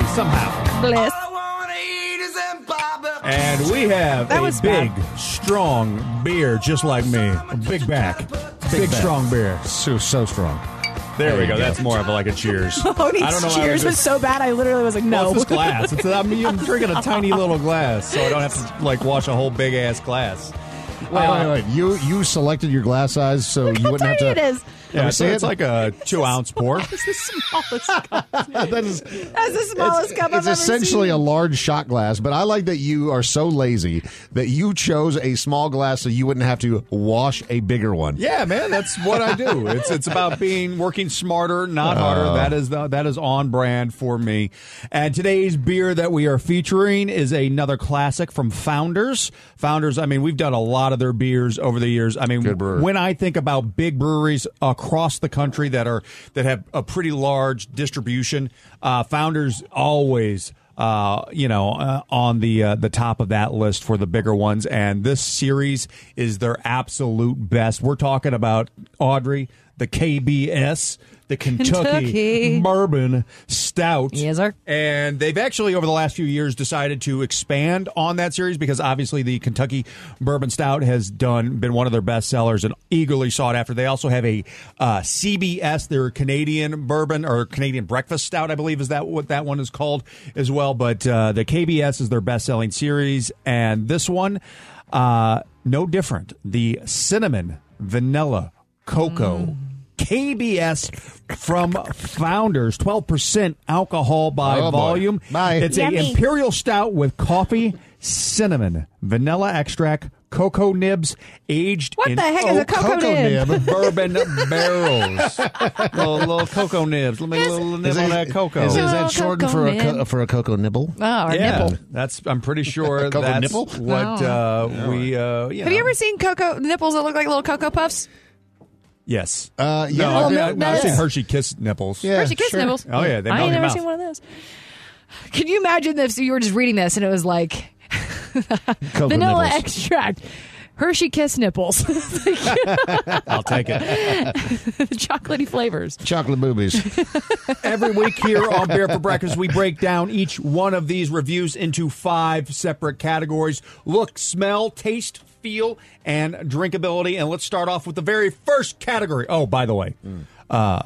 way somehow. Bliss. And we have That a was big, bad. strong beer, just like me. A big back, big, back. strong beer. So so strong. There, we go. go. That's more of a, like a cheers. Mahoney's I don't know. how cheers to was just- so bad. I literally was like, no. What's this glass? It's, I mean, I'm drinking a tiny little glass, so I don't have to like wash a whole big ass glass. Wait, wait, wait. You you selected your glass size so you How wouldn't have tiny to. It is. Yeah, so see it's it? like a two ounce pour. It's the smallest cup. that is, That's the smallest cup I've it's ever essentially seen. a large shot glass, but I like that you are so lazy that you chose a small glass so you wouldn't have to wash a bigger one. Yeah, man, that's what I do. It's it's about being working smarter, not Uh. harder. That is the, that is on brand for me. And today's beer that we are featuring is another classic from Founders. Founders. I mean, we've done a lot of their beers over the years. I mean, when I think about big breweries across the country that are that have a pretty large distribution, uh, Founders always uh, you know, uh, on the uh, the top of that list for the bigger ones. And this series is their absolute best. We're talking about Audrey, the KBS, the Kentucky, Kentucky. Bourbon Stout. Yes, sir. And they've actually over the last few years decided to expand on that series because obviously the Kentucky Bourbon Stout has done been one of their best sellers and eagerly sought after. They also have a uh, CBS, their Canadian bourbon or Canadian breakfast stout, I believe is that what that one is called as well. But uh, the KBS is their best selling series, and this one uh, no different. The cinnamon vanilla cocoa. KBS from Founders, 12% alcohol by Oh, boy. volume. Bye. It's a imperial stout with coffee, cinnamon, vanilla extract, cocoa nibs, aged What in the heck is a cocoa, cocoa nib? nib. bourbon barrels. little, little cocoa nibs. Let me a little nib Is, on that cocoa. is, is Oh, that shortened for a cocoa co- nib. for a cocoa nibble? Oh, our yeah, nipple. that's. I'm pretty sure Cocoa that's nipple? what uh, we. Uh, you Have you ever seen cocoa nipples that look like little cocoa puffs? Yes. Uh, yeah. No, I've, I've, milk I've seen. Hershey Kiss nipples. Yeah, Hershey Kiss sure. nibbles. Oh, yeah, they I melt ain't never mouth. seen one of those. Can you imagine if you were just reading this and it was like vanilla nibbles. extract, Hershey Kiss nipples, I'll take it. chocolatey flavors. Chocolate boobies. Every week here on Beer for Breakfast, we break down each one of these reviews into five separate categories look, smell, taste, feel, and drinkability. And let's start off with the very first category. Oh, by the way, uh,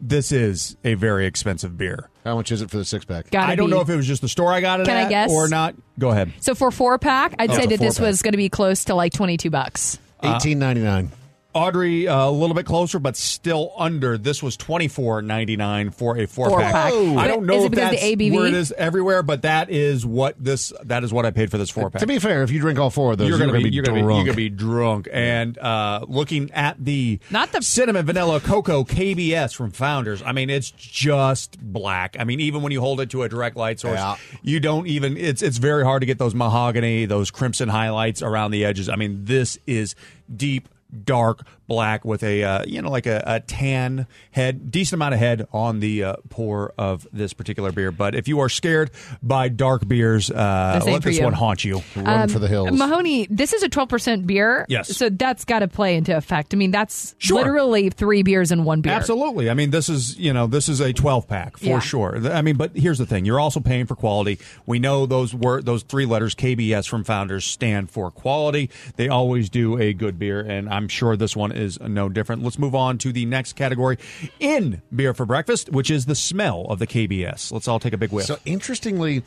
this is a very expensive beer. How much is it for the six pack? Gotta I don't be. know if it was just the store I got it Can I guess? or not. Go ahead. So for four pack, I'd Oh, say that this four-pack. was going to be close to like twenty two bucks. Eighteen ninety nine. Audrey, uh, a little bit closer, but still under. This was twenty four ninety nine for a four, Four pack. pack. I don't know is it if that's the ABV? where it is everywhere, but that is what this. That is what I paid for this four pack. To be fair, if you drink all four of those, you're you're, gonna going to be, drunk. you're gonna be drunk. And uh, looking at the Not the- cinnamon vanilla cocoa KBS from Founders. I mean, it's just black. I mean, even when you hold it to a direct light source, Yeah. you don't even. It's it's very hard to get those mahogany, those crimson highlights around the edges. I mean, this is deep. Dark black with a uh, you know like a, a tan head, decent amount of head on the uh, pour of this particular beer. But if you are scared by dark beers, uh, This ain't let this you. one haunt you. Run for the hills. Mahoney, this is a twelve percent beer. Yes. So that's got to play into effect. I mean, that's Sure. literally three beers in one beer. Absolutely. I mean, this is you know this is a twelve pack for Yeah. sure. I mean, but here's the thing: you're also paying for quality. We know those were those three letters KBS from Founders stand for quality. They always do a good beer, and I'm sure this one is no different. Let's move on to the next category in beer for breakfast, which is the smell of the KBS. Let's all take a big whiff. So interestingly,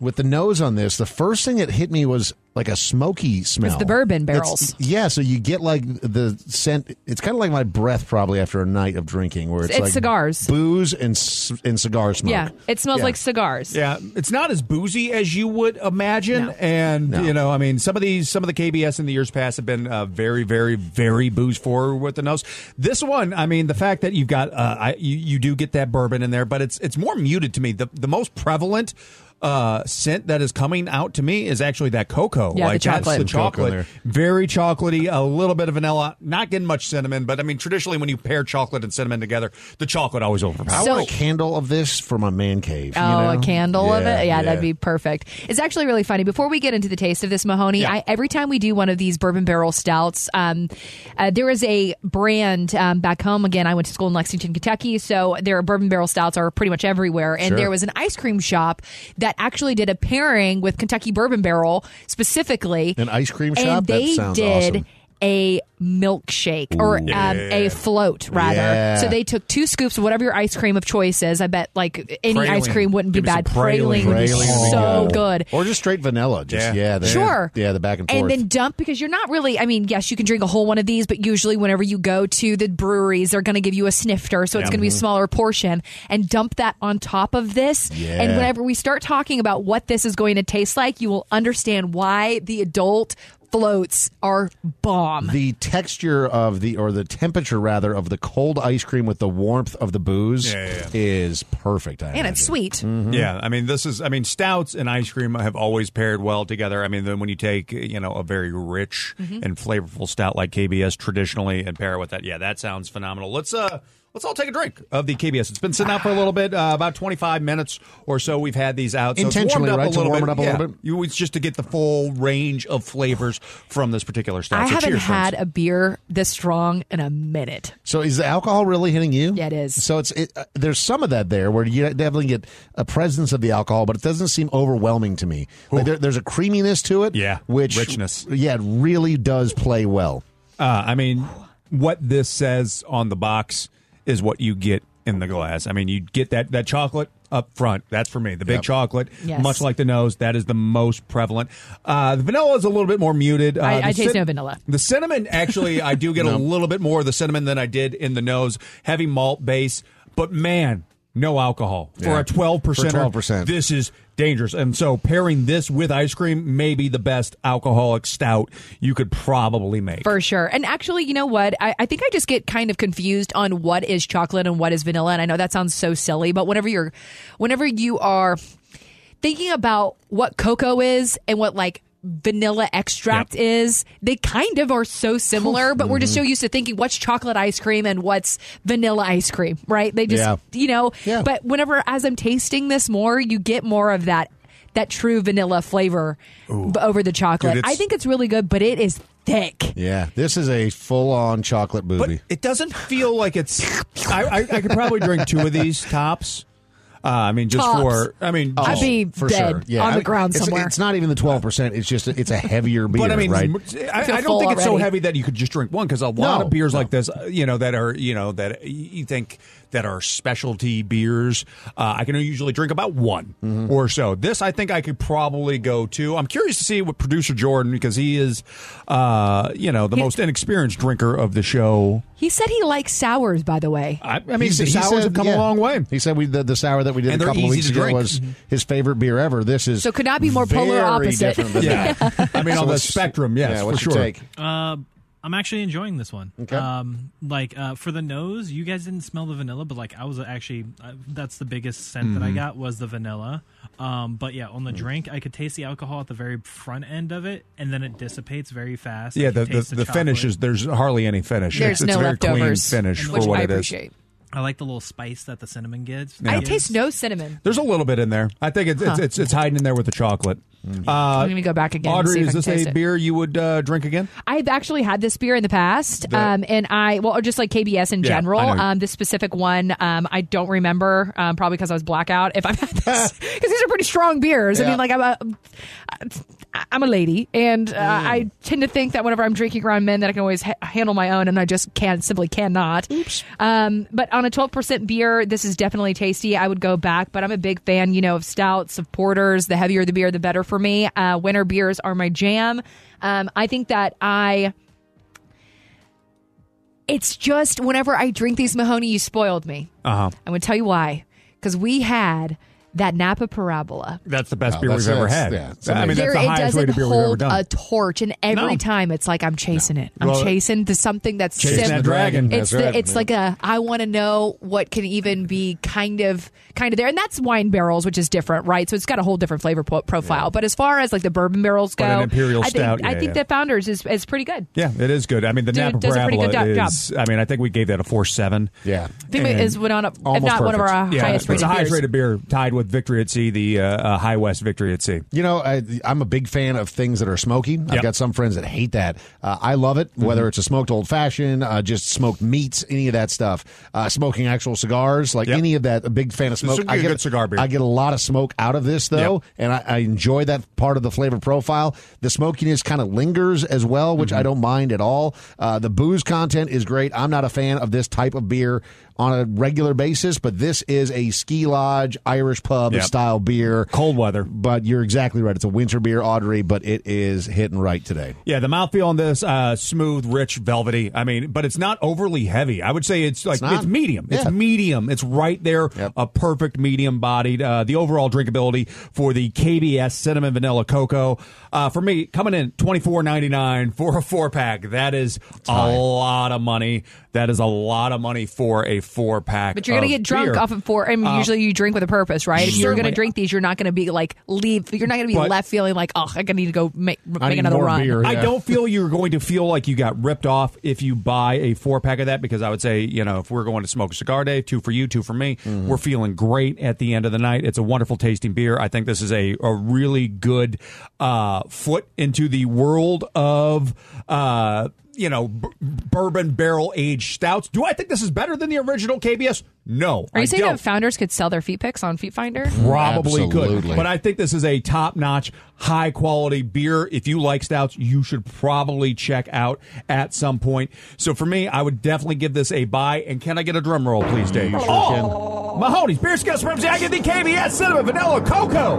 with the nose on this, the first thing that hit me was like a smoky smell. It's the bourbon It's- barrels. yeah, so you get like the scent. It's kind of like my breath probably after a night of drinking, where it's, It's like cigars. booze and c- and cigar smoke. Yeah, it smells Yeah. like cigars. Yeah, it's not as boozy as you would imagine, No. and No. you know, I mean, some of these, some of the KBS in the years past have been uh, very, very, very booze forward with the nose. This one, I mean, the fact that you've got, uh, I, you, you do get that bourbon in there, but it's it's more muted to me. The the most prevalent uh, scent that is coming out to me is actually that cocoa. Yeah, the like that's chocolate. the Some chocolate. Very chocolatey, a little bit of vanilla, not getting much cinnamon, but I mean traditionally when you pair chocolate and cinnamon together, the chocolate always overpowers. So- want a candle of this for my man cave. you Oh, know? a candle of Yeah, it? Yeah, that'd be perfect. It's actually really funny. Before we get into the taste of this Mahoney, Yeah. I, every time we do one of these bourbon barrel stouts, um, uh, there is a brand um, back home. Again, I went to school in Lexington, Kentucky, so their bourbon barrel stouts are pretty much everywhere. And Sure. there was an ice cream shop that actually did a pairing with Kentucky Bourbon Barrel specifically. An ice cream shop? And That they sounds did. awesome. A milkshake or um, a float, rather. Yeah. So they took two scoops of whatever your ice cream of choice is. I bet like any Praline. ice cream wouldn't be Give me some bad. Praline, would be Praline would be so good. Or just straight vanilla. Just Yeah. yeah, the, Sure. Yeah, the back and forth. And then dump because you're not really. I mean, yes, you can drink a whole one of these, but usually whenever you go to the breweries, they're going to give you a snifter, so it's Yeah. going to be a smaller portion, and dump that on top of this. Yeah. And whenever we start talking about what this is going to taste like, you will understand why the adult floats are bomb. the texture of the or the temperature rather of the cold ice cream with the warmth of the booze Yeah, yeah, yeah. is perfect. I and it's imagine. sweet. Yeah, I mean, this is. I mean, stouts and ice cream have always paired well together. I mean, then when you take you know a very rich Mm-hmm. and flavorful stout like KBS traditionally and pair it with that, yeah, that sounds phenomenal. Let's uh. Let's all take a drink of the KBS. It's been sitting out for a little bit, uh, about 25 minutes or so. We've had these out. So it's Intentionally, warmed right? To warm bit. it up a Yeah. little bit? You, it's just to get the full range of flavors from this particular stout. I So haven't cheers, had friends. a beer this strong in a minute. So is the alcohol really hitting you? Yeah, it is. So it's it, uh, there's some of that there where you definitely get a presence of the alcohol, but it doesn't seem overwhelming to me. Like there, there's a creaminess to it. Yeah, which richness. Yeah, it really does play well. Uh, I mean, what this says on the box is what you get in the glass. I mean, you get that that chocolate up front. That's for me. The big Yep. chocolate, Yes. much like the nose, that is the most prevalent. Uh, the vanilla is a little bit more muted. Uh, I- I taste no vanilla. The cinnamon, actually, I do get a little bit more of the cinnamon than I did in the nose. Heavy malt base, but man, no alcohol for Yeah. a twelve percent. For 12%. This is dangerous. And so pairing this with ice cream may be the best alcoholic stout you could probably make. For sure. And actually, you know what? I, I think I just get kind of confused on what is chocolate and what is vanilla. And I know that sounds so silly, but whenever you're, whenever you are thinking about what cocoa is and what like vanilla extract Yep. is, they kind of are so similar, but we're just so mm-hmm. used to thinking what's chocolate ice cream and what's vanilla ice cream, right? They just, Yeah. you know, Yeah. but whenever as I'm tasting this more, you get more of that that true vanilla flavor b- over the chocolate. Dude, I think it's really good, but it is thick. Yeah, this is a full on chocolate But it doesn't feel like it's. I, I, I could probably drink two of these tops. Uh, I mean, just Tops. for. I mean, I'd just- be for dead sure. Yeah, on the ground it's, somewhere. It's not even the twelve percent. It's just it's a heavier beer, But I mean, right? I, feel I don't think it's so heavy that you could just drink one because a lot No, of beers no. like this, uh, you know, that are you know that you think that are specialty beers, uh, I can usually drink about one Mm-hmm. or so. This, I think, I could probably go to. I'm curious to see what producer Jordan because he is, uh, you know, the He- most inexperienced drinker of the show. He said he likes sours, by the way. I, I mean, He the he sours said- have come yeah. a long way. He said we the, the sour that we did And a couple of weeks ago drink. was his favorite beer ever. This is So could not be more polar opposite. different Yeah. I mean, So on the spectrum, yes, yeah, for sure. your take? Uh, I'm actually enjoying this one. Okay. Um, like uh, for the nose, you guys didn't smell the vanilla, but like I was actually uh, that's the biggest scent that I got was the vanilla. Um, but yeah, on the drink, I could taste the alcohol at the very front end of it, and then it dissipates very fast. Yeah, could the the, the finish is there's hardly any finish. There's it's, it's no a very clean leftovers, finish which for what I it is. Appreciate. I like the little spice that the cinnamon gives. I taste no cinnamon. There's a little bit in there. I think it's it's, Huh. it's it's hiding in there with the chocolate. Uh, I'm gonna go back again. and see Audrey, if is I can this taste a it. beer you would uh, drink again? I've actually had this beer in the past, That- um, and I well, or just like KBS in Yeah, general. Um, this specific one, um, I don't remember, um, probably because I was blackout. If I've had this, because these are pretty strong beers. I mean, like I'm a, I'm a lady, and uh, I tend to think that whenever I'm drinking around men, that I can always ha- handle my own, and I just can't, simply cannot. Oops. Um, but on a 12% beer, this is definitely tasty. I would go back, but I'm a big fan, you know, of stouts, of porters. The heavier the beer, the better for me. Uh, winter beers are my jam. Um, I think that I it's just whenever I drink these Mahoney, you spoiled me. Uh huh. I'm going to tell you why. Because we had that Napa Parabola. That's the best Oh, beer that's- we've ever had. yeah, I mean, that's There, the it highest doesn't rated beer we've ever hold done. a torch, and every No. time it's like I'm chasing it. I'm Well, chasing the something that's Chasing sim- that dragon. It's the, right. it's Yeah. like a I want to know what can even be kind of kind of there, and that's wine barrels, which is different, right? So it's got a whole different flavor po- profile. But as far as like the bourbon barrels go, But an imperial I think, stout, I think yeah. that Founders is is pretty good. Yeah, it is good. I mean, the Dude Napa does a pretty good job- I mean, I think we gave that a four seven. Yeah. I think it And is one on, a, if almost not one of our perfect. Yeah, highest it's rated the highest rated beer, tied with Victory at Sea, the uh, uh, High West Victory at Sea. You know, I, I'm a big fan of things that are smoky. I've Mm-hmm. got some friends that hate that. Uh, I love it, whether it's a smoked old fashioned, uh, just smoked meats, any of that stuff. Uh, smoking actual cigars, like Yep. any of that. A big fan of smoke. I a get good cigar beer. I get a lot of smoke out of this though, Yep. and I, I enjoy that part of the flavor profile. The smokiness kind of lingers as well, which Mm-hmm. I don't mind at all. Uh, the booze content is great. I'm not a fan of this type of beer on a regular basis, but this is a ski lodge Irish pub Yep. style beer. Cold weather. But you're exactly right. It's a winter beer, Audrey, but it is hitting right today. Yeah, the mouthfeel on this, uh, smooth, rich, velvety. I mean, but it's not overly heavy. I would say it's like it's, not. medium. It's medium. It's right there, Yep. a perfect medium bodied. Uh, the overall drinkability for the KBS cinnamon vanilla cocoa. Uh, for me, coming in twenty four ninety nine for a four pack. That is a lot of money. That is a lot of money for a four pack. But you're gonna of get drunk beer. off of four. I mean, usually you drink with a purpose, right? If you're gonna drink these, you're not gonna be like leave. You're not gonna be But- left feeling like, oh, I need to go make I make need another more run. beer. I don't feel you're going to feel like you got ripped off if you buy a four pack of that because I would say, you know, if we're going to smoke a cigar day, two for you, two for me, Mm-hmm. we're feeling great at the end of the night. It's a wonderful tasting beer. I think this is a, a really good uh, foot into the world of. Uh, you know, b- bourbon barrel aged stouts. Do I think this is better than the original KBS? No. Are you I saying don't. that founders could sell their feet picks on Feet Finder? Probably could. But I think this is a top notch, high quality beer. If you like stouts, you should probably check out at some point. So for me, I would definitely give this a buy. And can I get a drum roll, please, Dave? Sure oh, Mahoney's Beer Scale Supremacy. I give the KBS Cinnamon Vanilla Cocoa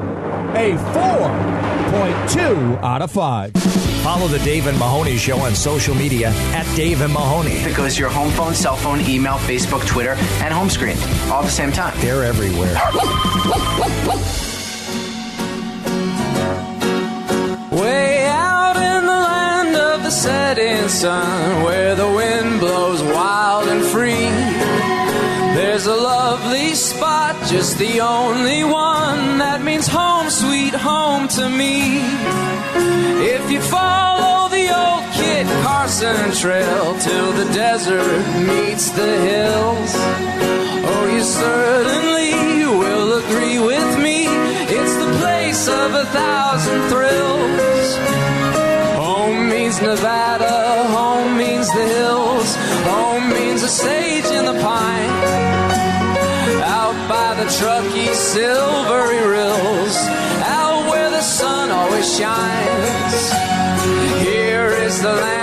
a 4.2 out of 5. Follow the Dave and Mahoney Show on social media at Dave and Mahoney. It goes your home phone, cell phone, email, Facebook, Twitter, and home screen all at the same time. They're everywhere. Way out in the land of the setting sun, where the wind blows wild and just the only one that means home, sweet home to me. If you follow the old Kit Carson trail till the desert meets the hills, oh, you certainly will agree with me. It's the place of a thousand thrills. Home means Nevada, home means the hills, home means a sage Truckee silvery rills, out where the sun always shines. Here is the land